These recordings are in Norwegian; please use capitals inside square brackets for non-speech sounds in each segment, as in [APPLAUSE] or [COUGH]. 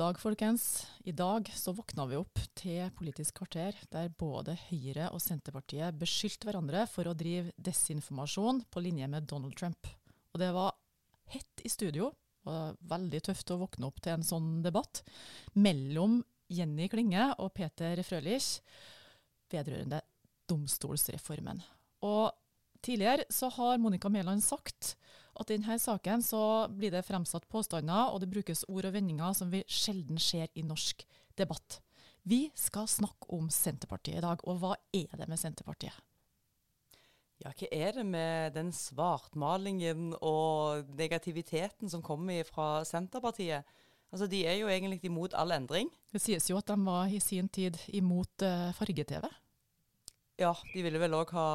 Dag, folkens. I dag så våkna vi opp til Politisk kvarter, der både Høyre og Senterpartiet beskyldte hverandre for å drive desinformasjon på linje med Donald Trump. Og det var hett i studio, og veldig tøft å våkne opp til en sånn debatt mellom Jenny Klinge og Peter Frølich vedrørende domstolsreformen. Og tidligere så har Monica Mæland sagt at i denne saken så blir det fremsatt påstander, og det brukes ord og vendinger som vi sjelden ser i norsk debatt. Vi skal snakke om Senterpartiet i dag, og hva er det med Senterpartiet? Ja, hva er det med den svartmalingen og negativiteten som kommer fra Senterpartiet? Altså, De er jo egentlig imot all endring. Det sies jo at de var i sin tid imot uh, farge-TV. Ja, de ville vel òg ha,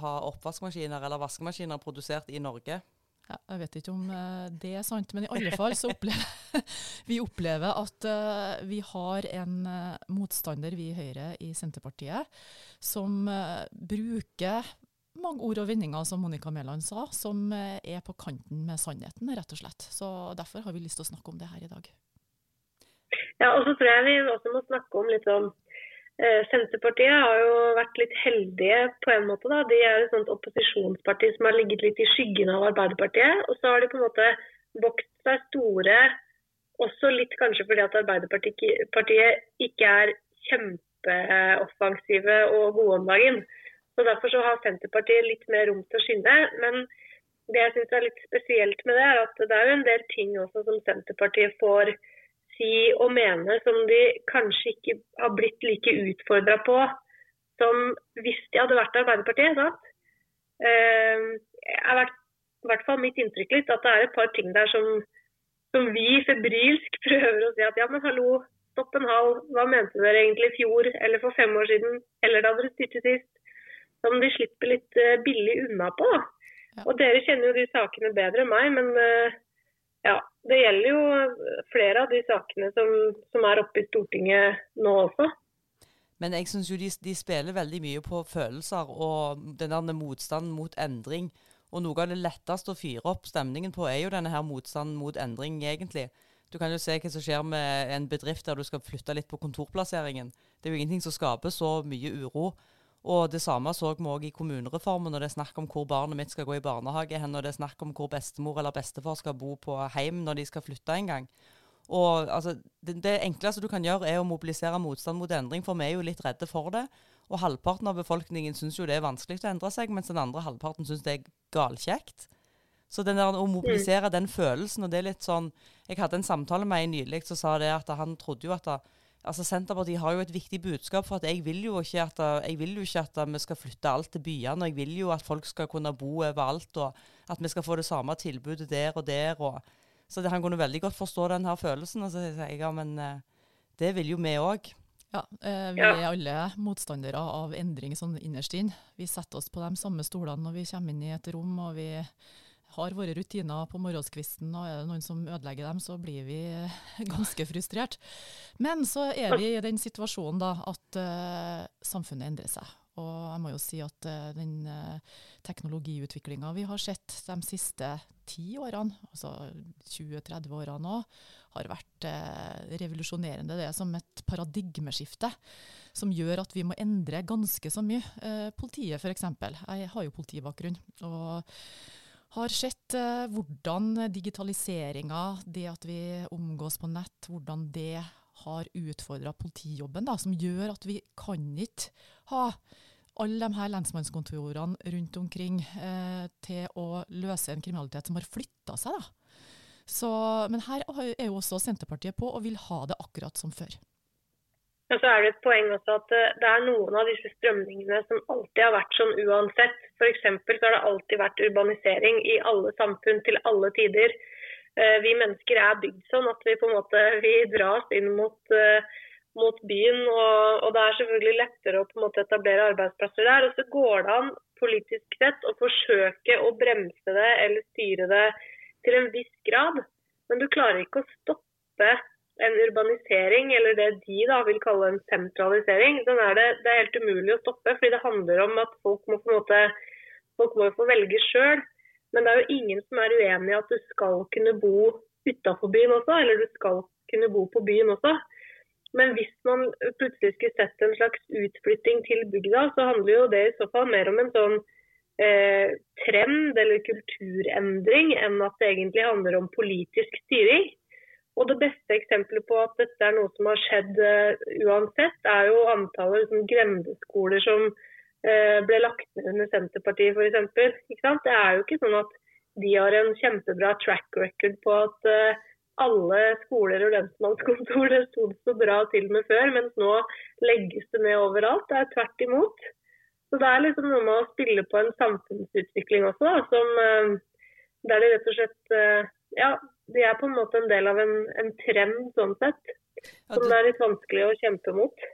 ha oppvaskmaskiner eller vaskemaskiner produsert i Norge. Ja, jeg vet ikke om uh, det er sant, men i alle fall så opplever [LAUGHS] vi opplever at uh, vi har en uh, motstander, vi i Høyre i Senterpartiet, som bruker mange ord og vendinger, som Monica Mæland sa, som er på kanten med sannheten, rett og slett. Så Derfor har vi lyst til å snakke om det her i dag. Ja, og så tror jeg vi også må snakke om litt om Eh, Senterpartiet har jo vært litt heldige på en måte. da. De er et sånt opposisjonsparti som har ligget litt i skyggen av Arbeiderpartiet. Og så har de på en måte vokst seg store, også litt kanskje fordi at Arbeiderpartiet ikke er kjempeoffensive og gode om dagen. Så Derfor så har Senterpartiet litt mer rom til å skinne. Men det jeg syns er litt spesielt med det, er at det er jo en del ting også som Senterpartiet får si og mene som de kanskje ikke har blitt like utfordra på som hvis de hadde vært Arbeiderpartiet. sant? Uh, er i hvert fall mitt inntrykk litt at det er et par ting der som, som vi febrilsk [LAUGHS] prøver å si at ja, men hallo, stopp en hal. Hva mente dere egentlig i fjor eller for fem år siden eller da dere styrte sist? Som de slipper litt uh, billig unna på. Ja. Og dere kjenner jo de sakene bedre enn meg, men uh, ja, det gjelder jo flere av de sakene som, som er oppe i Stortinget nå også. Men jeg syns jo de, de, spiller veldig mye på følelser og den der motstanden mot endring. Og noe av det letteste å fyre opp stemningen på er jo denne her motstanden mot endring, egentlig. Du kan jo se hva som skjer med en bedrift der du skal flytte litt på kontorplasseringen. Det er jo ingenting som skaper så mye uro og det samme så vi òg i kommunereformen, når det er snakk om hvor barnet mitt skal gå i barnehage, hen, og det er snakk om hvor bestemor eller bestefar skal bo på heim når de skal flytte en gang. Og altså, det, det, enkleste du kan gjøre, er å mobilisere motstand mot endring, for vi er jo litt redde for det. Og halvparten av befolkningen syns jo det er vanskelig å endre seg, mens den andre halvparten syns det er galkjekt. Så den der, å mobilisere den følelsen, og det er litt sånn Jeg hadde en samtale med en nylig som sa det at han trodde jo at det, altså Senterpartiet har jo et viktig budskap. for at Jeg vil jo ikke at, jeg vil jo ikke at vi skal flytte alt til byene. og Jeg vil jo at folk skal kunne bo overalt, og at vi skal få det samme tilbudet der og der. Og, så det, Han kunne veldig godt forstå den her følelsen. og så sier jeg ja, men eh, det vil jo vi òg. Ja, eh, Vi er alle motstandere av endring sånn innerst inne. Vi setter oss på de samme stolene når vi kommer inn i et rom. og vi har våre rutiner på morgenskvisten, og er det noen som ødelegger dem, så blir vi [LAUGHS] ganske frustrert. Men så er vi i den situasjonen da, at uh, samfunnet endrer seg. Og jeg må jo si at uh, den uh, eh, teknologiutviklinga vi har sett de siste ti årene, altså 20-30 årene òg, har vært uh, revolusjonerende. Det er som et paradigmeskifte som gjør at vi må endre ganske så mye. politiet f.eks. Jeg har jo politibakgrunn. og har sett eh, hvordan digitaliseringa, det at vi omgås på nett, hvordan det har utfordra politijobben, da, som gjør at vi kan ikke ha alle de her lensmannskontorene rundt omkring eh, til å løse en kriminalitet som har flytta seg. Da. Så, men her er jo også Senterpartiet på og vil ha det akkurat som før. Men så er det et poeng også at eh, det er noen av disse strømningene som alltid har vært sånn uansett. F.eks. så har det alltid vært urbanisering i alle samfunn til alle tider. Eh, vi mennesker er bygd sånn at vi på en måte vi dras inn mot, eh, mot byen. Og, og, det er selvfølgelig lettere å på en måte etablere arbeidsplasser der. Og så går det an politisk sett å forsøke å bremse det eller styre det til en viss grad. Men du klarer ikke å stoppe en urbanisering, eller det de da vil kalle en sentralisering, den er det, det er helt umulig å stoppe. fordi det handler om at folk må på en måte, folk må få velge sjøl. Men det er jo ingen som er uenig i at du skal kunne bo utafor byen også, eller du skal kunne bo på byen også. Men hvis man plutselig skulle sett en slags utflytting til bygda, så handler jo det i så fall mer om en sånn eh, trend eller kulturendring enn at det egentlig handler om politisk styring. Og Det beste eksempelet på at dette er noe som har skjedd uh, uansett, er jo antallet liksom, grendeskoler som uh, ble lagt ned under Senterpartiet f.eks. Det er jo ikke sånn at de har en kjempebra track record på at uh, alle skoler og lensmannskontorer sto så bra til med før, mens nå legges det ned overalt. Det er tvert imot. Så Det er liksom noe med å spille på en samfunnsutvikling også, som, der de rett og slett ja, de er på en måte en del av en, en trend sånn sett, som det er litt vanskelig å kjempe mot.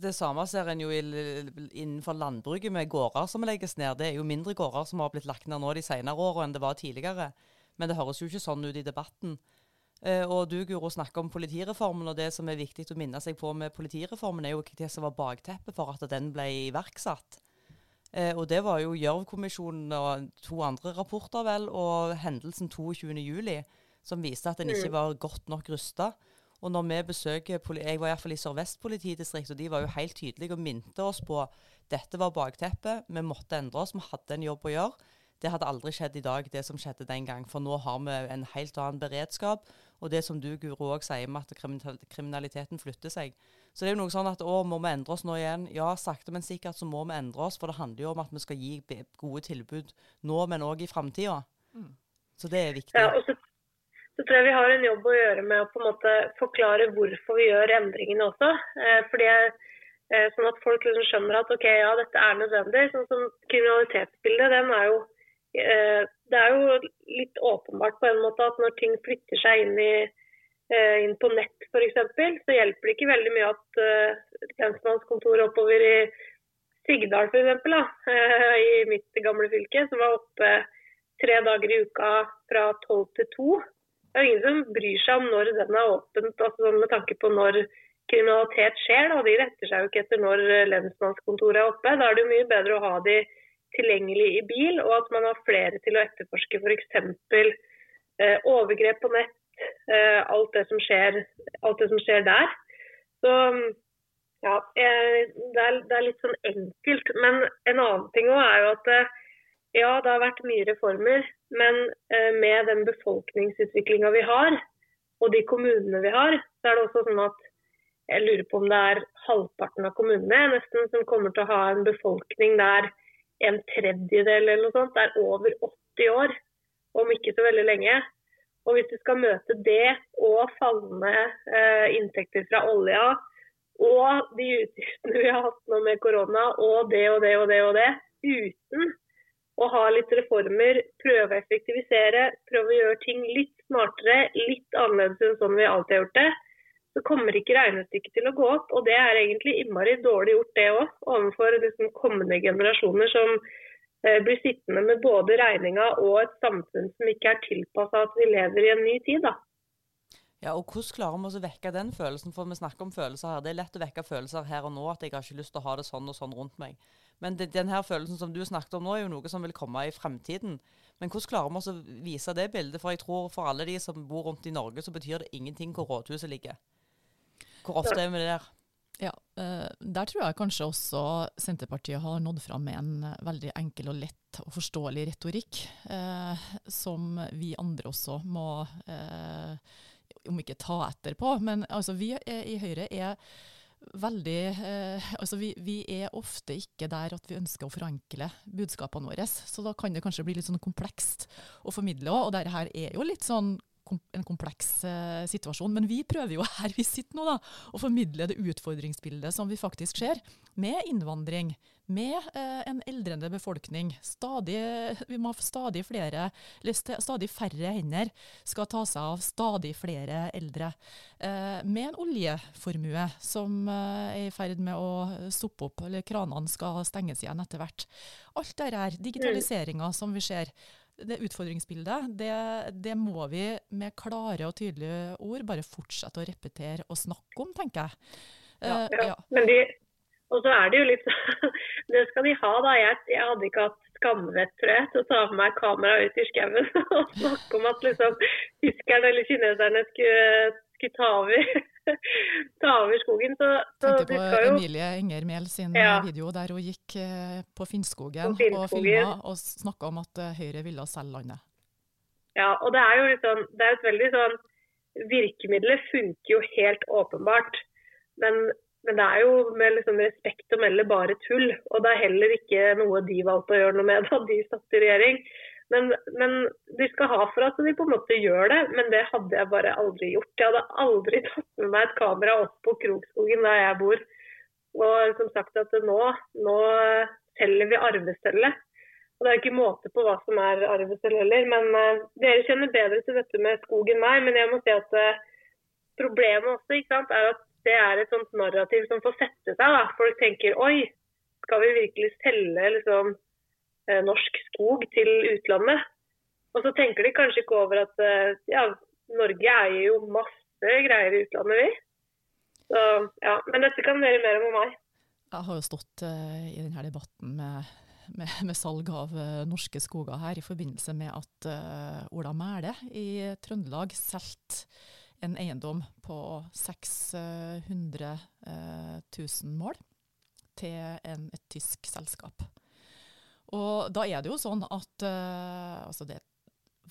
Det samme ser en jo innenfor landbruket med gårder som legges ned. Det er jo mindre gårder som har blitt lagt ned nå de senere årene enn det var tidligere. Men det høres jo ikke sånn ut i debatten. Eh, og du Guro snakker om politireformen, og det som er viktig å minne seg på med politireformen, er jo det som var bakteppet for at den ble iverksatt. Eh, og det var jo Gjørv-kommisjonen og to andre rapporter, vel, og hendelsen 22.07 som viste at en ikke mm. var godt nok rusta. Og når vi besøker Jeg var iallfall i Sør-Vest politidistrikt, og de var jo helt tydelige og minte oss på dette var bakteppet. Vi måtte endre oss. Vi hadde en jobb å gjøre. Det hadde aldri skjedd i dag, det som skjedde den gang. For nå har vi en helt annen beredskap. Og det som du, Guro, òg sier med at kriminaliteten flytter seg. Så det er jo noe sånn at å, må vi endre oss nå igjen? Ja, sakte, men sikkert så må vi endre oss. For det handler jo om at vi skal gi gode tilbud nå, men òg i framtida. Mm. Så det er viktig. Ja, og så så tror jeg vi har en jobb å gjøre med å på en måte forklare hvorfor vi gjør endringene også. Eh, fordi eh, Sånn at folk liksom skjønner at ok, ja, dette er nødvendig. Sånn som Kriminalitetsbildet den er jo, eh, det er jo litt åpenbart på en måte at når ting flytter seg inn, i, inn på nett f.eks., så hjelper det ikke veldig mye at lensmannskontoret oppover i Sigdal f.eks., [LAUGHS] i mitt gamle fylke, som var oppe tre dager i uka fra tolv til to det er ingen som bryr seg om når den er åpent, altså sånn med tanke på når kriminalitet skjer. Da. De retter seg jo ikke etter når lensmannskontoret er oppe. Da er det jo mye bedre å ha de tilgjengelig i bil, og at man har flere til å etterforske f.eks. Eh, overgrep på nett, eh, alt, det som skjer, alt det som skjer der. Så ja, eh, det, er, det, er, litt sånn enkelt. Men en annen ting òg er jo at eh, ja, det har vært mye reformer, men eh, med den befolkningsutviklinga vi har, og de kommunene vi har, så er det også sånn at jeg lurer på om det er halvparten av kommunene nesten som kommer til å ha en befolkning der en tredjedel eller noe sånt er over 80 år, om ikke så veldig lenge. Og hvis du skal møte det og fallende eh, inntekter fra olja, og de utgiftene vi har hatt nå med korona, og det og det og det og det, uten å ha litt reformer, prøve å effektivisere, prøve å gjøre ting litt smartere, litt annerledes enn sånn vi alltid har gjort det, så kommer ikke regnestykket til å gå opp. Og det er egentlig innmari dårlig gjort, det òg, overfor liksom kommende generasjoner som eh, blir sittende med både regninga og et samfunn som ikke er tilpassa at vi lever i en ny tid. da. Ja, og Hvordan klarer vi å vekke den følelsen? For vi snakker om følelser her. Det er lett å vekke følelser her og nå, at jeg har ikke lyst til å ha det sånn og sånn rundt meg. Men det, denne følelsen som du snakket om nå, er jo noe som vil komme i fremtiden. Men hvordan klarer vi å vise det bildet? For jeg tror for alle de som bor rundt i Norge, så betyr det ingenting hvor rådhuset ligger. Hvor ofte er vi der? Ja, uh, Der tror jeg kanskje også Senterpartiet har nådd fram med en uh, veldig enkel og lett og forståelig retorikk, eh, som vi andre også må, om ikke ta etter på. Men altså, vi i Høyre er veldig eh, Altså vi, vi, er ofte ikke der at vi ønsker å forenkle budskapene våre. Så da kan det kanskje bli litt sånn komplekst å formidle òg. Og dette her er jo litt sånn en kompleks eh, situasjon. Men vi prøver jo her vi sitter nå, da, å formidle det utfordringsbildet som vi faktisk ser, med innvandring, med eh, en eldrende befolkning. Stadig, vi må ha stadig flere, stadig færre hender skal ta seg av stadig flere eldre. Eh, med en oljeformue som eh, er i ferd med å stoppe opp, eller kranene skal stenges igjen etter hvert. Alt dette, her, digitaliseringa som vi ser det utfordringsbildet, det, det, må vi med klare og tydelige ord bare fortsette å repetere og snakke om, tenker jeg. Ja, uh, ja. Men de, og så er det jo litt [LAUGHS] Det skal de ha, da. Jeg, jeg hadde ikke hatt skamvett, tror jeg, til å ta med meg kamera ut i skauen [LAUGHS] og snakke om at liksom tyskerne eller kineserne skulle, skulle ta over, ta over skogen. Så, så Tenker på jo, Emilie Enger Mehl sin Ja. video der hun gikk eh, på Finnskogen, På Finnskogen. og filma og snakka om at eh, Høyre ville selge landet. Ja, og det er jo litt sånn, det er et veldig sånn Virkemidlet funker jo helt åpenbart. Men, men det er jo med liksom respekt å melde bare tull. Og det er heller ikke noe de valgte å gjøre noe med da de satt i regjering. Men, men de skal ha for at de på en måte gjør det, men det hadde jeg bare aldri gjort. Jeg hadde aldri [LAUGHS] tatt med meg et kamera opp på Krokskogen der jeg bor. Og som sagt at nå, nå selger vi arvestellet. Og Det er ikke måte på hva som er arvestell heller. Men uh, dere kjenner bedre til dette med skog enn meg. Men jeg må si at uh, problemet også sant, er at det er et sånt narrativ som får sette seg. Da. Folk tenker oi, skal vi virkelig selge liksom, norsk skog til utlandet? Og så tenker de kanskje ikke over at eh, ja, Norge eier jo masse greier i utlandet, vi. Så, ja, Men dette kan dere mer om meg. Jeg har jo stått eh, i denne debatten med, med, med salg av eh, norske skoger her i forbindelse med at uh, Ola Mæle i Trøndelag solgte en eiendom på 600 000 mål til en, et tysk selskap. Og da er det jo sånn at uh, altså det er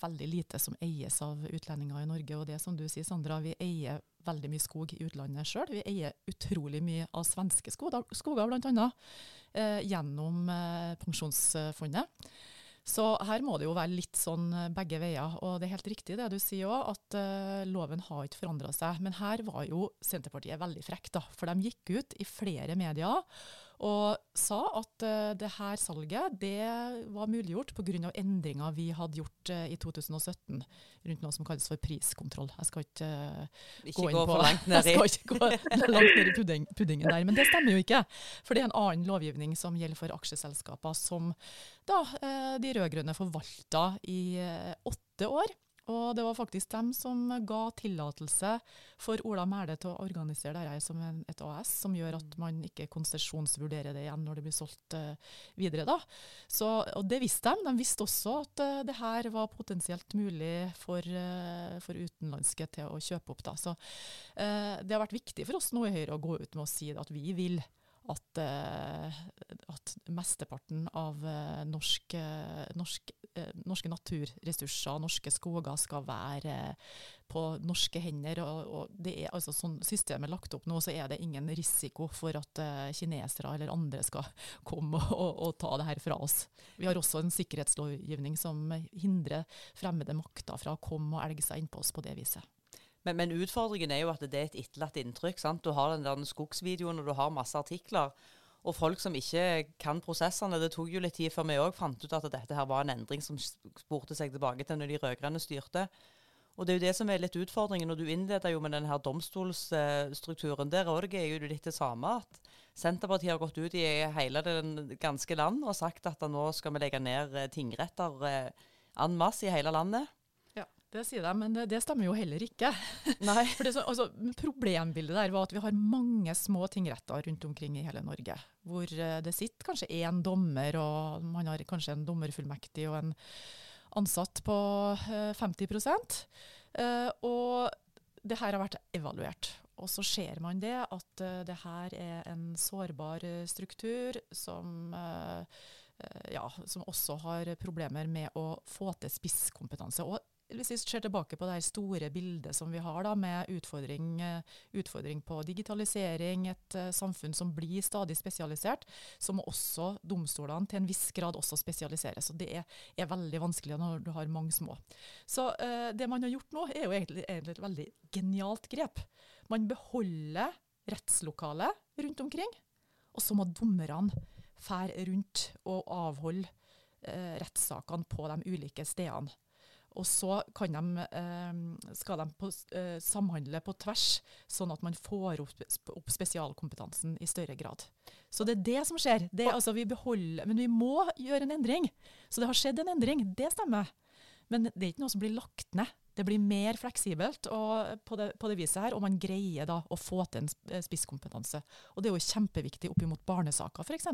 veldig lite som eies av utlendinger i Norge. Og det som du sier, Sandra, vi eier veldig mye skog i utlandet sjøl. Vi eier utrolig mye av svenske skoger, skoger bl.a. Eh, gjennom eh, Pensjonsfondet. Så her må det jo være litt sånn eh, begge veier. Og det er helt riktig det du sier òg, at eh, loven har ikke forandra seg. Men her var jo Senterpartiet veldig frekk, da. For de gikk ut i flere medier og sa at uh, det her salget det var muliggjort pga. endringer vi hadde gjort uh, i 2017 rundt noe som kalles for priskontroll. Jeg skal ikke uh, Ikke gå gå på [LAUGHS] Jeg skal ikke gå [LAUGHS] langt ned i pudding, puddingen der, men det stemmer jo ikke. For det er en annen lovgivning som gjelder for aksjeselskaper, som da de rød-grønne forvalta i åtte år. Og det var faktisk dem som ga tillatelse for Ola Mæle til å organisere dette som en, et AS, som gjør at man ikke konsesjonsvurderer det igjen når det blir solgt uh, videre. da. Så, og det visste de. De visste også at uh, det her var potensielt mulig for, uh, for utenlandske til å kjøpe opp. da. Så uh, det har vært viktig for oss nå i Høyre å gå ut med å si at vi vil at, eh, at mesteparten av eh, norsk, eh, norsk, eh, norske naturressurser, norske skoger, skal være på norske hender. Og, og det er altså sånn systemet er lagt opp nå, så er det ingen risiko for at kinesere eller andre skal [LAUGHS] komme og, og ta det her fra oss. Vi har også en sikkerhetslovgivning som hindrer fremmede makter fra å komme og elge seg innpå oss på det viset. Men, men utfordringen er jo at det er et etterlatt inntrykk. sant? Du har den der skogsvideoen, og du har masse artikler. Og folk som ikke kan prosessene. Det tok jo litt tid før vi òg fant ut at dette her var en endring som spurte seg tilbake til når de rød-grønne styrte. Og det er jo det som er litt utfordringen. og Du innleder jo med den her domstolsstrukturen. Der òg er jo litt det samme. at Senterpartiet har gått ut i hele det ganske land og sagt at nå skal vi legge ned tingretter eh, en masse i hele landet. Det sier de, men det, det stemmer jo heller ikke. [LAUGHS] Nei. For det, så, altså, problembildet der var at vi har mange små tingretter rundt omkring i hele Norge. Hvor eh, det sitter kanskje én dommer, og man har kanskje en dommerfullmektig og en ansatt på eh, 50 eh, Og det her har vært evaluert. Og så ser man det at eh, det her er en sårbar eh, struktur som eh, eh, ja, som også har problemer med å få til spisskompetanse. Og hvis vi ser tilbake på det store bildet som vi har da, med utfordring, eh, utfordring på digitalisering, et eh, samfunn som blir stadig spesialisert, så må også domstolene til en viss grad også spesialiseres. Og det er veldig vanskelig når du har mange små. Så eh, det man har gjort nå, er jo egentlig, egentlig et veldig genialt grep. Man beholder rettslokalet rundt omkring, og så må dommerne fære rundt og avholde eh, rettssakene på de ulike stedene. Og så kan de, eh, skal de på, eh, samhandle på tvers, sånn at man får opp, spesialkompetansen i større grad. Så det er det som skjer. Det, altså, vi beholder, men vi må gjøre en endring. Så det har skjedd en endring, det stemmer. Men det er ikke noe som blir lagt ned. Det blir mer fleksibelt på det, på, det, viset her, og man greier da å få til en eh, spisskompetanse. Og Det er jo kjempeviktig opp mot barnesaker f.eks.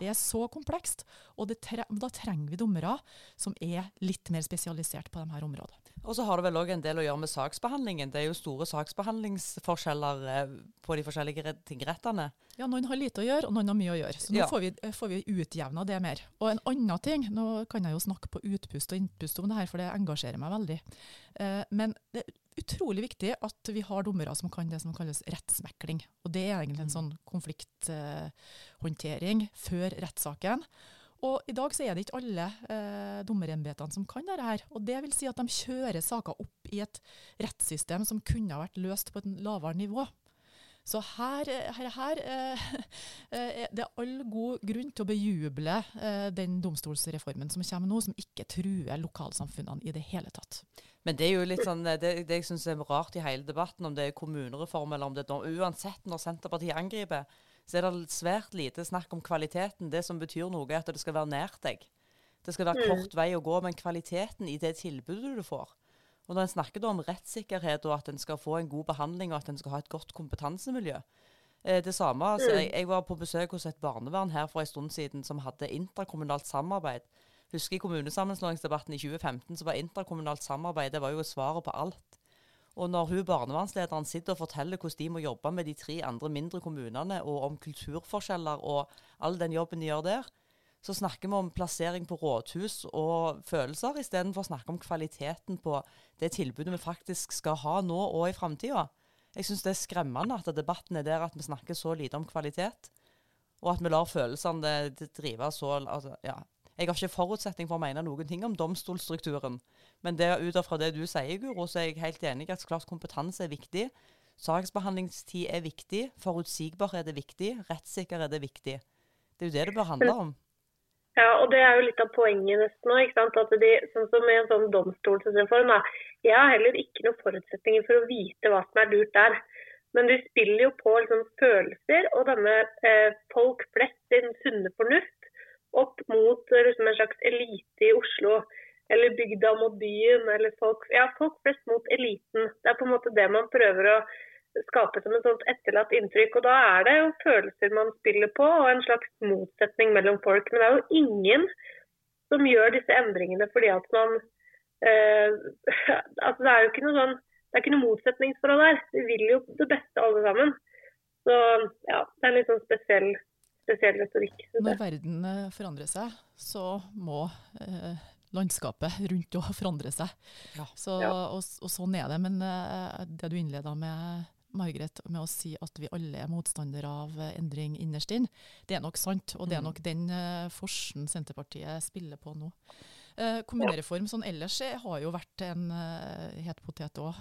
Det er så komplekst, og tre da trenger vi dommere som er litt mer spesialisert på de her områdene. Og så har det vel òg en del å gjøre med saksbehandlingen. Det er jo store saksbehandlingsforskjeller eh, på de forskjellige tingrettene. Ja, noen har lite å gjøre, og noen har mye å gjøre. Så nå ja. får, vi, eh, får vi utjevna det mer. Og en annen ting, nå kan jeg jo snakke på utpust og innpust om det her, for det engasjerer meg veldig. Eh, men det er utrolig viktig at vi har dommere som kan det som kalles rettsmekling. Og det er egentlig en mm. sånn konflikthåndtering før rettssaken. Og i dag så er det ikke alle eh, dommerembetene som kan dette. her. Og det vil si at de kjører saker opp i et rettssystem som kunne ha vært løst på et lavere nivå. Så her, her, her eh, [LAUGHS] eh, det er all god grunn til å bejuble eh, den domstolsreformen som kommer nå, som ikke truer lokalsamfunnene i det hele tatt. Men det er jo litt sånn, det, det jeg syns er rart i hele debatten, om det er kommunereform eller om det er Uansett når Senterpartiet angriper, så er det svært lite snakk om kvaliteten. Det som betyr noe, er at det skal være nært deg. Det skal være mm. kort vei å gå, men kvaliteten i det tilbudet du får. Og Når en snakker om rettssikkerhet og at en skal få en god behandling og at en skal ha et godt kompetansemiljø eh, Det samme, altså, mm. jeg, jeg, var på besøk hos et barnevern her for en stund siden som hadde interkommunalt samarbeid. Husker I kommunesammenslåingsdebatten i 2015 så var interkommunalt samarbeid det var jo svaret på alt. Og når hun barnevernslederen sitter og forteller hvordan de må jobbe med de tre andre mindre kommunene, og om kulturforskjeller og all den jobben de gjør der, så snakker vi om plassering på rådhus og følelser, istedenfor å snakke om kvaliteten på det tilbudet vi faktisk skal ha nå og i framtida. Jeg syns det er skremmende at debatten er der at vi snakker så lite om kvalitet, og at vi lar følelsene drive så altså, ja, jeg har ikke forutsetning for å mene noen ting om domstolstrukturen. Men det, ut fra det du sier, Guro, så er jeg helt enig i at klart kompetanse er viktig. Saksbehandlingstid er viktig. Forutsigbarhet er viktig. Rettssikkerhet er viktig. Det er jo det det bør handle om. Ja, og det er jo litt av poenget nesten de, sånn som med en sånn domstolsreform, da. Jeg har heller ikke noen forutsetninger for å vite hva som er lurt der. Men de spiller jo på liksom, følelser og denne eh, folk flest sin sunne fornuft opp mot eh, liksom, en slags elite i Oslo. Eller bygda mot byen, eller folk, ja, folk flest mot eliten. Det er på en måte det man prøver å skape som et sånt etterlatt inntrykk. Og da er det jo følelser man spiller på, og en slags motsetning mellom folk. Men det er jo ingen som gjør disse endringene fordi at man eh, [LAUGHS] altså Det er jo ikke noe sånn det er ikke noe motsetningsforhold der. Vi vil jo det beste alle sammen. Så ja, det er en litt sånn spesiell spesiell retorikk. Når verden eh, forandrer seg, så må eh, landskapet rundt å [LAUGHS] forandre seg. Ja. Så, og, og, sånn er det. Men eh, det du innleda med, Margaret, med å si at vi alle er motstandere av endring innerst inn, det er nok sant. Og det er mm. nok den uh, forsen Senterpartiet spiller på nå. Uh, kommunereform sånn ellers eh, har jo vært en uh, het potet òg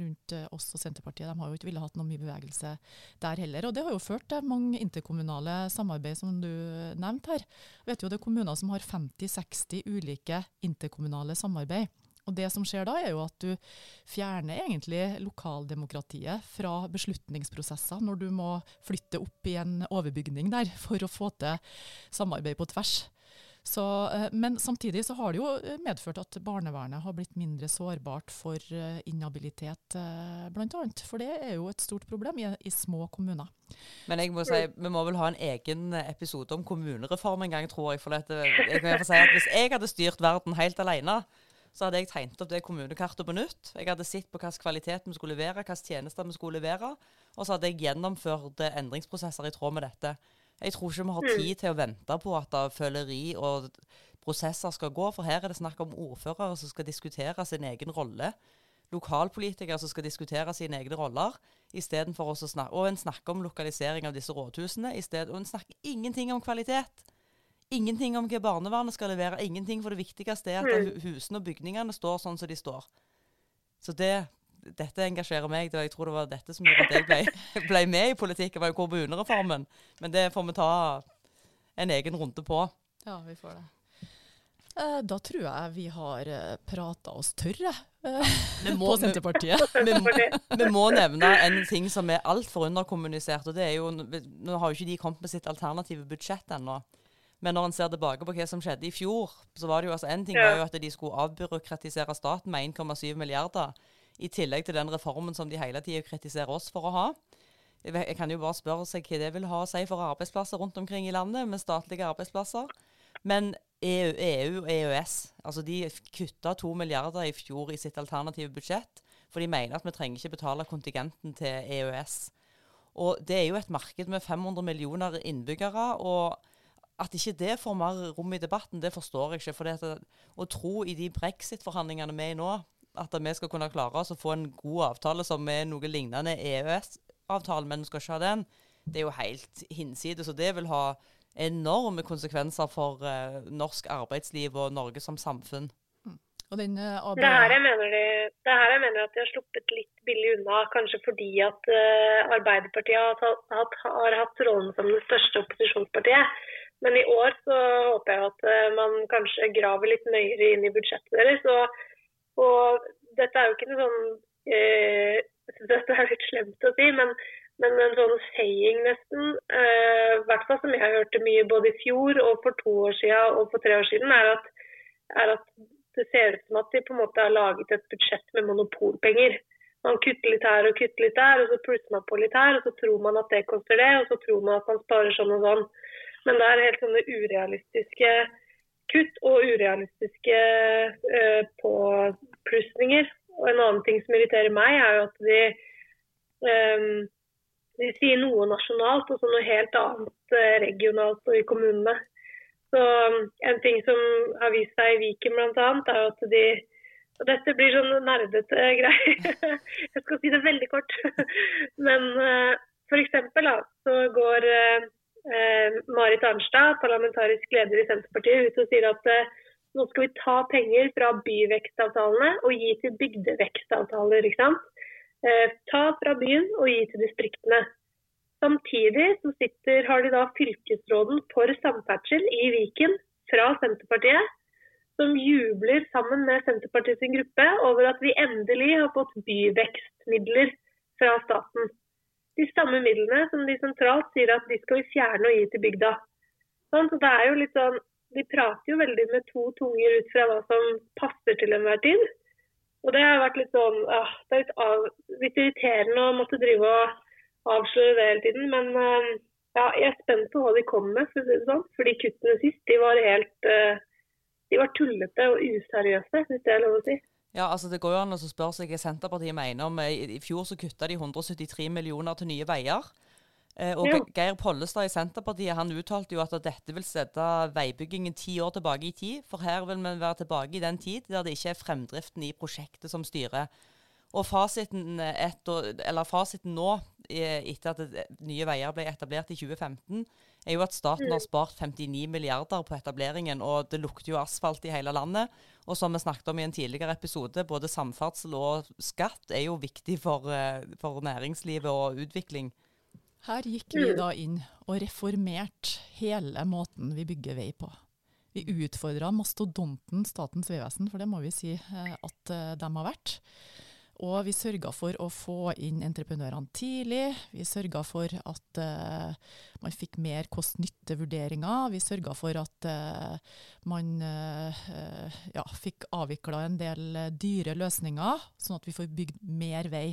rundt oss og Senterpartiet. De har jo ikke villet hatt noe mye bevegelse der heller. Og det har jo ført til mange interkommunale samarbeid, som du nevnte her. Vet jo Det er kommuner som har 50-60 ulike interkommunale samarbeid. Og det som skjer da, er jo at du fjerner egentlig lokaldemokratiet fra beslutningsprosesser, når du må flytte opp i en overbygning der for å få til samarbeid på tvers. Så, eh, men samtidig så har det jo eh, medført at barnevernet har blitt mindre sårbart for eh, inhabilitet, bl.a. For det er jo et stort problem i, i, små kommuner. Men jeg må si, vi må vel ha en egen episode om kommunereform en gang, tror jeg. For dette, jeg kan si at Hvis jeg hadde styrt verden helt alene, så hadde jeg tegnet opp det kommunekartet på nytt. Jeg hadde sett på hvilken kvalitet vi skulle levere, hvilke tjenester vi skulle levere. Og så hadde jeg gjennomført endringsprosesser i tråd med dette. Jeg tror ikke vi har mm. tid til å vente på at føleri og prosesser skal gå, for her er det snakk om ordførere som skal diskutere sin egen rolle. Lokalpolitikere som skal diskutere sine egne roller, istedenfor å snakke Og en snakker om lokalisering av disse rådhusene, i stedet, og en snakker ingenting om kvalitet. Ingenting om hva barnevernet skal levere. Ingenting, for det viktigste er at mm. husene og bygningene står sånn som de står. Så det dette engasjerer meg. Jeg tror det var dette som gjorde at jeg ble, [LAUGHS] ble med i politikken, var jo kommunereformen. Men det får vi ta en egen runde på. Ja, vi får det. Eh, da tror jeg vi har eh, prata oss tørre eh, [LAUGHS] på Senterpartiet. [LAUGHS] Vi, vi, vi, må nevne en ting som er altfor underkommunisert. og det er jo, Nå har jo ikke de kommet med sitt alternative budsjett ennå. Men når en ser tilbake på hva som skjedde i fjor, så var det jo altså en ting Ja. var jo at de skulle avbyråkratisere staten med 1,7 milliarder, i tillegg til den reformen som de hele tida kritiserer oss for å ha. Jeg jeg kan jo bare spørre seg hva det vil ha å si for arbeidsplasser rundt omkring i landet, med statlige arbeidsplasser. Men EU, EU og EØS, altså de kutta to milliarder i fjor i sitt alternative budsjett, for de mener at vi trenger ikke betale kontingenten til EØS. Og det er jo et marked med 500 millioner innbyggere, og at ikke det får mer rom i debatten, det forstår jeg ikke. For det at, å tro i de brexit-forhandlingene vi er i nå, at vi skal kunne klare oss å få en god avtale som er noe lignende EØS-avtalen, men vi skal ikke ha den, det er jo helt hinsides. Og det vil ha enorme konsekvenser for uh, norsk arbeidsliv og Norge som samfunn. Og den eh, AB Det er her jeg mener, de, det er her jeg mener at de har sluppet litt billig unna, kanskje fordi at uh, Arbeiderpartiet har, tatt, hatt- har hatt rollen som det største opposisjonspartiet. Men i år så håper jeg at eh, man kanskje graver litt nøyere inn i budsjettet deres. Og, og dette er jo ikke noe sånn eh, [LAUGHS] Dette er litt slemt å si, men, men en sånn saying nesten, eh, hvert fall som jeg hørte mye både i fjor og for to år siden og for tre år siden, er at, er at det ser ut som at de på en måte har laget et budsjett med monopolpenger. Man kutter litt her og kutter litt der, og så plusser man på litt her, og så tror man at det koster det, og så tror man at man sparer sånn og sånn. Men det er helt sånne urealistiske kutt og urealistiske eh, påplussinger. Og en annen ting som irriterer meg, er jo at de, eh, de sier noe nasjonalt og så noe helt annet eh, regionalt og i kommunene. Så um, En ting som har vist seg i Viken bl.a., er at de og Dette blir sånn nerdete [LAUGHS] greier. Jeg skal si det veldig kort. [LAUGHS] Men uh, f.eks. så går uh, uh, Marit Arnstad, parlamentarisk leder i Senterpartiet, ut og sier at uh, nå skal vi ta penger fra byvekstavtalene og gi til bygdevekstavtaler. ikke sant? Uh, ta fra byen og gi til distriktene. Samtidig så sitter, har de da fylkesråden for samferdsel i Viken fra Senterpartiet, som jubler sammen med Senterpartiets gruppe over at vi endelig har fått byvekstmidler fra staten. De samme midlene som de sentralt sier at de skal vi fjerne og gi til bygda. Sånn, så det er jo litt sånn, De prater jo veldig med to tunger ut fra hva som passer til enhver tid. Og det har vært litt sånn, ah, det er litt, av, litt irriterende å måtte drive og avsløre det hele tiden. Men eh, ja, jeg er spent på hva de kommer med, for å si det sånn. Fordi kuttene sist de var helt eh, de var tullete og useriøse, hvis det er lov å si. Ja, altså Det går jo an å spørre seg hva Senterpartiet mener om I, I fjor så kutta de 173 millioner til Nye Veier. Eh, og Ja. Geir Pollestad i Senterpartiet han uttalte jo at dette vil sette veibyggingen ti år tilbake i tid. For her vil vi være tilbake i den tid der det ikke er fremdriften i prosjektet som styrer. Og fasiten, etter, eller fasiten nå, eh, etter at Nye Veier ble etablert i 2015, er jo at staten har spart 59 milliarder på etableringen, og det lukter jo asfalt i hele landet. Og som vi snakket om i en tidligere episode, både samferdsel og skatt er jo viktig for, eh, for næringslivet og utvikling. Her gikk vi da inn og reformerte hele måten vi bygger vei på. Vi utfordra mastodonten Statens vegvesen, for det må vi si eh, at eh, de har vært. Og vi sørga for å få inn entreprenørene tidlig. Vi sørga for at uh, man fikk mer kost-nytte-vurderinger. Vi sørga for at uh, man eh, ja, fikk avvikla en del dyre løsninger, sånn at vi får bygd mer vei.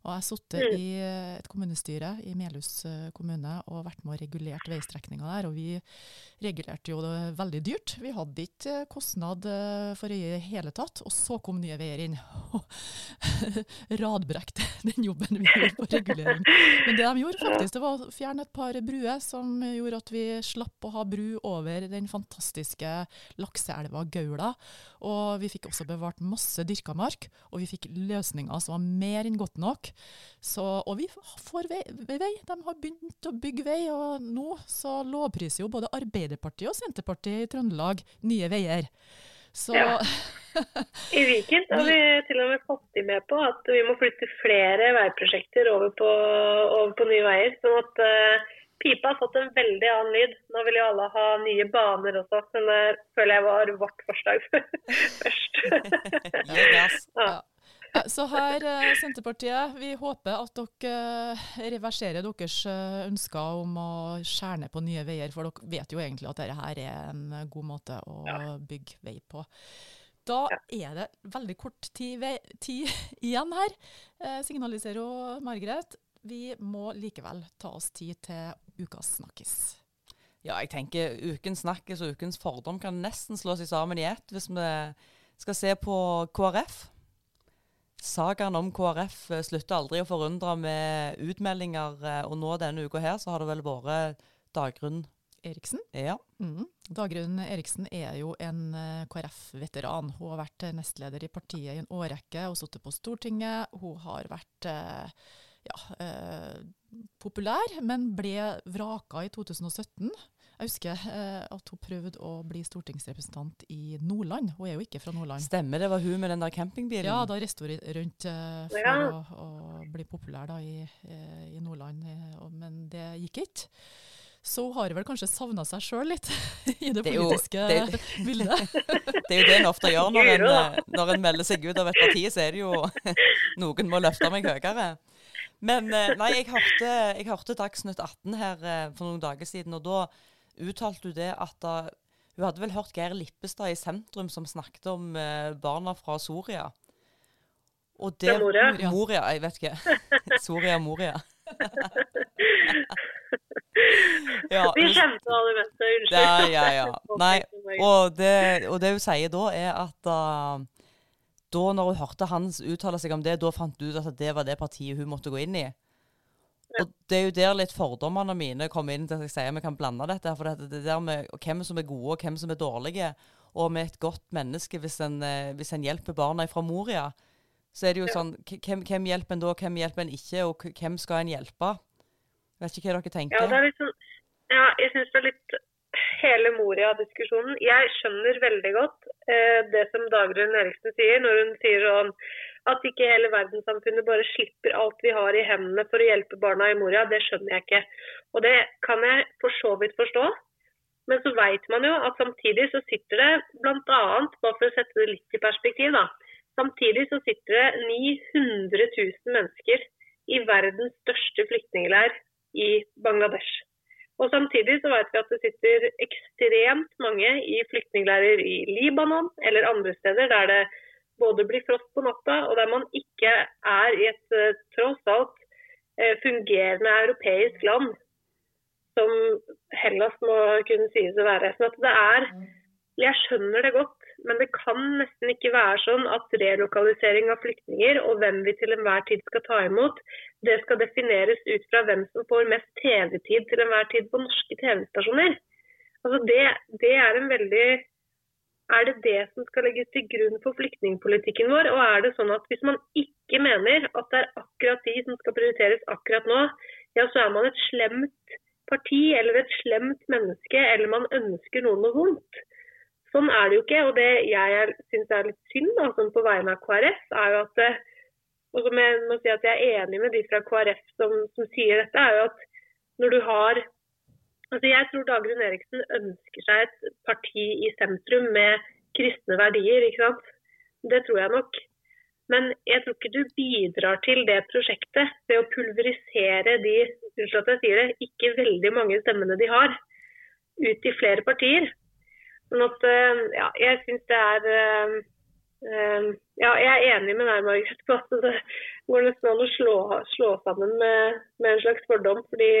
Og jeg har sittet Mm. i eh, et kommunestyre i Melhus eh, kommune og vært med og regulert veistrekninga der. Og vi regulerte jo det veldig dyrt. Vi hadde ikke eh, kostnad for øye i hele tatt. Og så kom Nye Veier inn og [LAUGHS] radbrekte [LAUGHS] den jobben vi gjorde på regulering. Men det de gjorde faktisk, det var å fjerne et par bruer som gjorde at vi slapp å ha bru over den fantastiske lakseelva Gaula. Og vi fikk også bevart masse dyrka mark, og vi fikk løsninger som var mer enn godt nok. Så, og vi får vei, vei. De har begynt å bygge vei, og nå så lovpriser jo både Arbeiderpartiet og Senterpartiet i Trøndelag nye veier. Så Ja. [LAUGHS] I Viken har vi til og med fått de med på at vi må flytte flere veiprosjekter over på, over på Nye Veier. Sånn at uh, pipa har fått en veldig annen lyd. Nå vil jo alle ha nye baner også, men det føler jeg var vårt forslag [LAUGHS] først. yes, [LAUGHS] gass. ja. Så her, eh, Senterpartiet, vi håper at dere eh, reverserer deres eh, ønsker om å skjære ned på Nye Veier, for dere vet jo egentlig at dette her er en god måte å bygge vei på. Da er det veldig kort tid, tid [LAUGHS] igjen her, signaliserer Margaret. Vi må likevel ta oss tid til ukas snakkis. Ja, jeg tenker ukens snakkis og ukens fordom kan nesten slå seg sammen i ett, hvis vi skal se på KrF. Sagaen om KrF eh, slutter aldri å forundre med utmeldinger, eh, og nå denne uka her så har det vel vært Dagrun Eriksen? Ja. Mm. Dagrun Eriksen er jo en eh, KrF-veteran. Hun har vært nestleder i partiet i en årrekke og sittet på Stortinget. Hun har vært ja, populær, men ble vraka i 2017 jeg husker eh, at hun prøvde å bli stortingsrepresentant i Nordland. Hun er jo ikke fra Nordland. Stemmer, det var hun med den der campingbilen? Ja, da reiste hun rundt eh, for ja. å, å, bli populær da, i, eh, i, Nordland, eh, men det gikk ikke. Så hun har vel kanskje savna seg sjøl litt [LAUGHS] i det, det politiske jo, det, bildet. [LAUGHS] det er jo det en ofte gjør når en, eh, når en melder seg ut av et parti, så er det jo [LAUGHS] noen må løfte meg høyere. Men nei, jeg hørte, jeg hørte Dagsnytt 18 her for noen dager siden, og da uttalte hun det at da, hun hadde vel hørt Geir Lippestad i sentrum som snakket om eh, barna fra Soria. Og det, Moria. Moria. Jeg vet ikke. [LAUGHS] Soria Moria. [LAUGHS] ja, Vi kjente alle mest, unnskyld. Ja, ja, ja. [LAUGHS] Nei, og det, og det hun sier da, er at uh, da når hun hørte Hans uttale seg om det, da fant hun ut at det var det partiet hun måtte gå inn i. Og Det er jo der litt fordommene mine kommer inn til at jeg sier vi kan blande dette. For det, det der med hvem som er gode og hvem som er dårlige, og med et godt menneske hvis en, eh, hvis en hjelper barna fra Moria, så er det jo sånn hvem, hvem, hjelper en da, hvem hjelper en ikke, og hvem skal en hjelpe? Jeg vet ikke hva dere tenker? Ja, det er litt sånn, ja jeg syns det er litt hele Moria-diskusjonen. Jeg skjønner veldig godt eh, det som Dagrun Eriksen sier, når hun sier sånn at ikke hele verdenssamfunnet bare slipper alt vi har i hendene for å hjelpe barna i Moria, det skjønner jeg ikke. Og det kan jeg for så vidt forstå. Men så vet man jo at samtidig så sitter det bl.a., bare for å sette det litt i perspektiv, da. Samtidig så sitter det 900 000 mennesker i verdens største flyktningleir i Bangladesh. Og Samtidig så vet vi at det sitter ekstremt mange i flyktningleirer i Libanon eller andre steder der det både blir frost på natta, og der man ikke er i et uh, tross alt uh, fungerende europeisk land, som Hellas må kunne sies å være. Sånn at det er, Jeg skjønner det godt, men det kan nesten ikke være sånn at relokalisering av flyktninger og hvem vi til enhver tid skal ta imot, det skal defineres ut fra hvem som får mest TV-tid til enhver tid på norske TV-stasjoner. Altså det, det er en veldig er det det som skal legges til grunn for flyktningpolitikken vår? Og er det sånn at hvis man ikke mener at det er akkurat de som skal prioriteres akkurat nå, ja, så er man et slemt parti eller et slemt menneske, eller man ønsker noen noe vondt. Sånn er det jo ikke. Og det jeg syns er litt synd, da, sånn på vegne av KrF, er jo at og som jeg må si at jeg er enig med de fra KrF som, som sier dette, er jo at når du har Altså jeg tror Dagrun Eriksen ønsker seg et parti i sentrum med kristne verdier. ikke sant? Det tror jeg nok. Men jeg tror ikke du bidrar til det prosjektet ved å pulverisere de unnskyld at jeg sier det, ikke veldig mange stemmene de har, ut i flere partier. Sånn at, eh, ja, jeg syns det er eh, eh, Ja, jeg er enig med deg, Margaret, på at det går nesten an å slå, slå sammen med, med, en slags fordom. fordi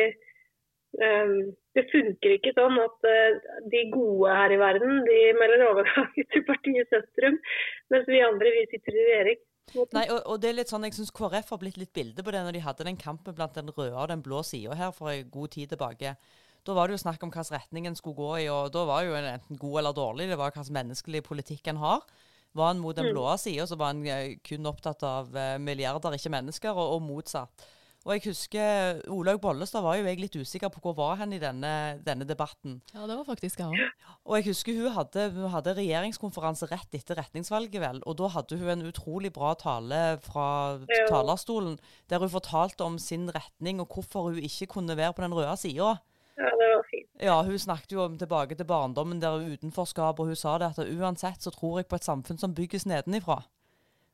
um, det funker ikke sånn at uh, de gode her i verden de melder overgang til partiet sentrum, mens vi andre vi sitter i regjering. Nei, og, og, det er litt sånn, Jeg syns KrF har blitt litt bilde på det når de hadde den kampen blant den røde og den blå sida her for en god tid tilbake. Da var det jo snakk om hvilken retning en skulle gå i, og da var jo en enten god eller dårlig. Det var hvilken menneskelig politikk en har. Var en mot den mm. blå sida, så var en eh, kun opptatt av uh, milliarder, ikke mennesker, og, og motsatt. Og jeg husker Olaug Bollestad var jo jeg litt usikker på hvor var hen i denne, denne debatten. Ja, det var faktisk jeg òg. Og jeg husker hun hadde, hun hadde, regjeringskonferanse rett etter retningsvalget, vel. Og da hadde hun en utrolig bra tale fra ja. talerstolen der hun fortalte om sin retning og hvorfor hun ikke kunne være på den røde sida. Ja, det var fint. Ja, Hun snakket jo om tilbake til barndommen der utenforskap, og hun sa det at uansett så tror jeg på et samfunn som bygges nedenifra.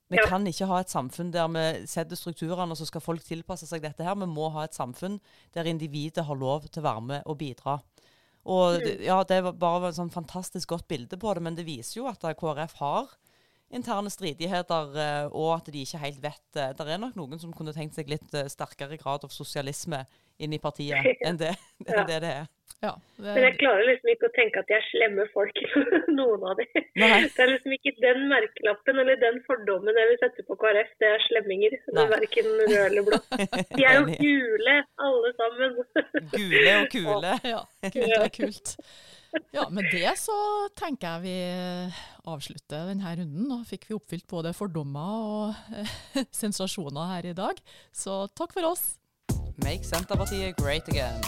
Vi Ja. kan ikke ha et samfunn der vi setter strukturene, og så skal folk tilpasse seg dette her. Vi må ha et samfunn der individet har lov til å være med og bidra. Og det, ja, det var bare et sånn fantastisk godt bilde på det, men det viser jo at KrF har interne stridigheter, eh, og at de ikke helt vet det. Det er nok noen som kunne tenkt seg litt eh, sterkere grad av sosialisme inn i partiet [LAUGHS] enn det Ja. enn det, det er. Ja, Men jeg klarer liksom ikke å tenke at de er slemme folk, [LAUGHS] noen av dem. Det er liksom ikke den merkelappen eller den fordommen jeg vil sette på KrF. Det er slemminger. Det er Verken rød eller blå. De er jo [LAUGHS] gule, alle sammen. Gule og kule. ja, kult er kult. Ja, med det så tenker jeg vi avslutter denne runden. Nå fikk vi oppfylt både fordommer og [LAUGHS] sensasjoner her i dag. Så takk for oss. Make Senterpartiet great again.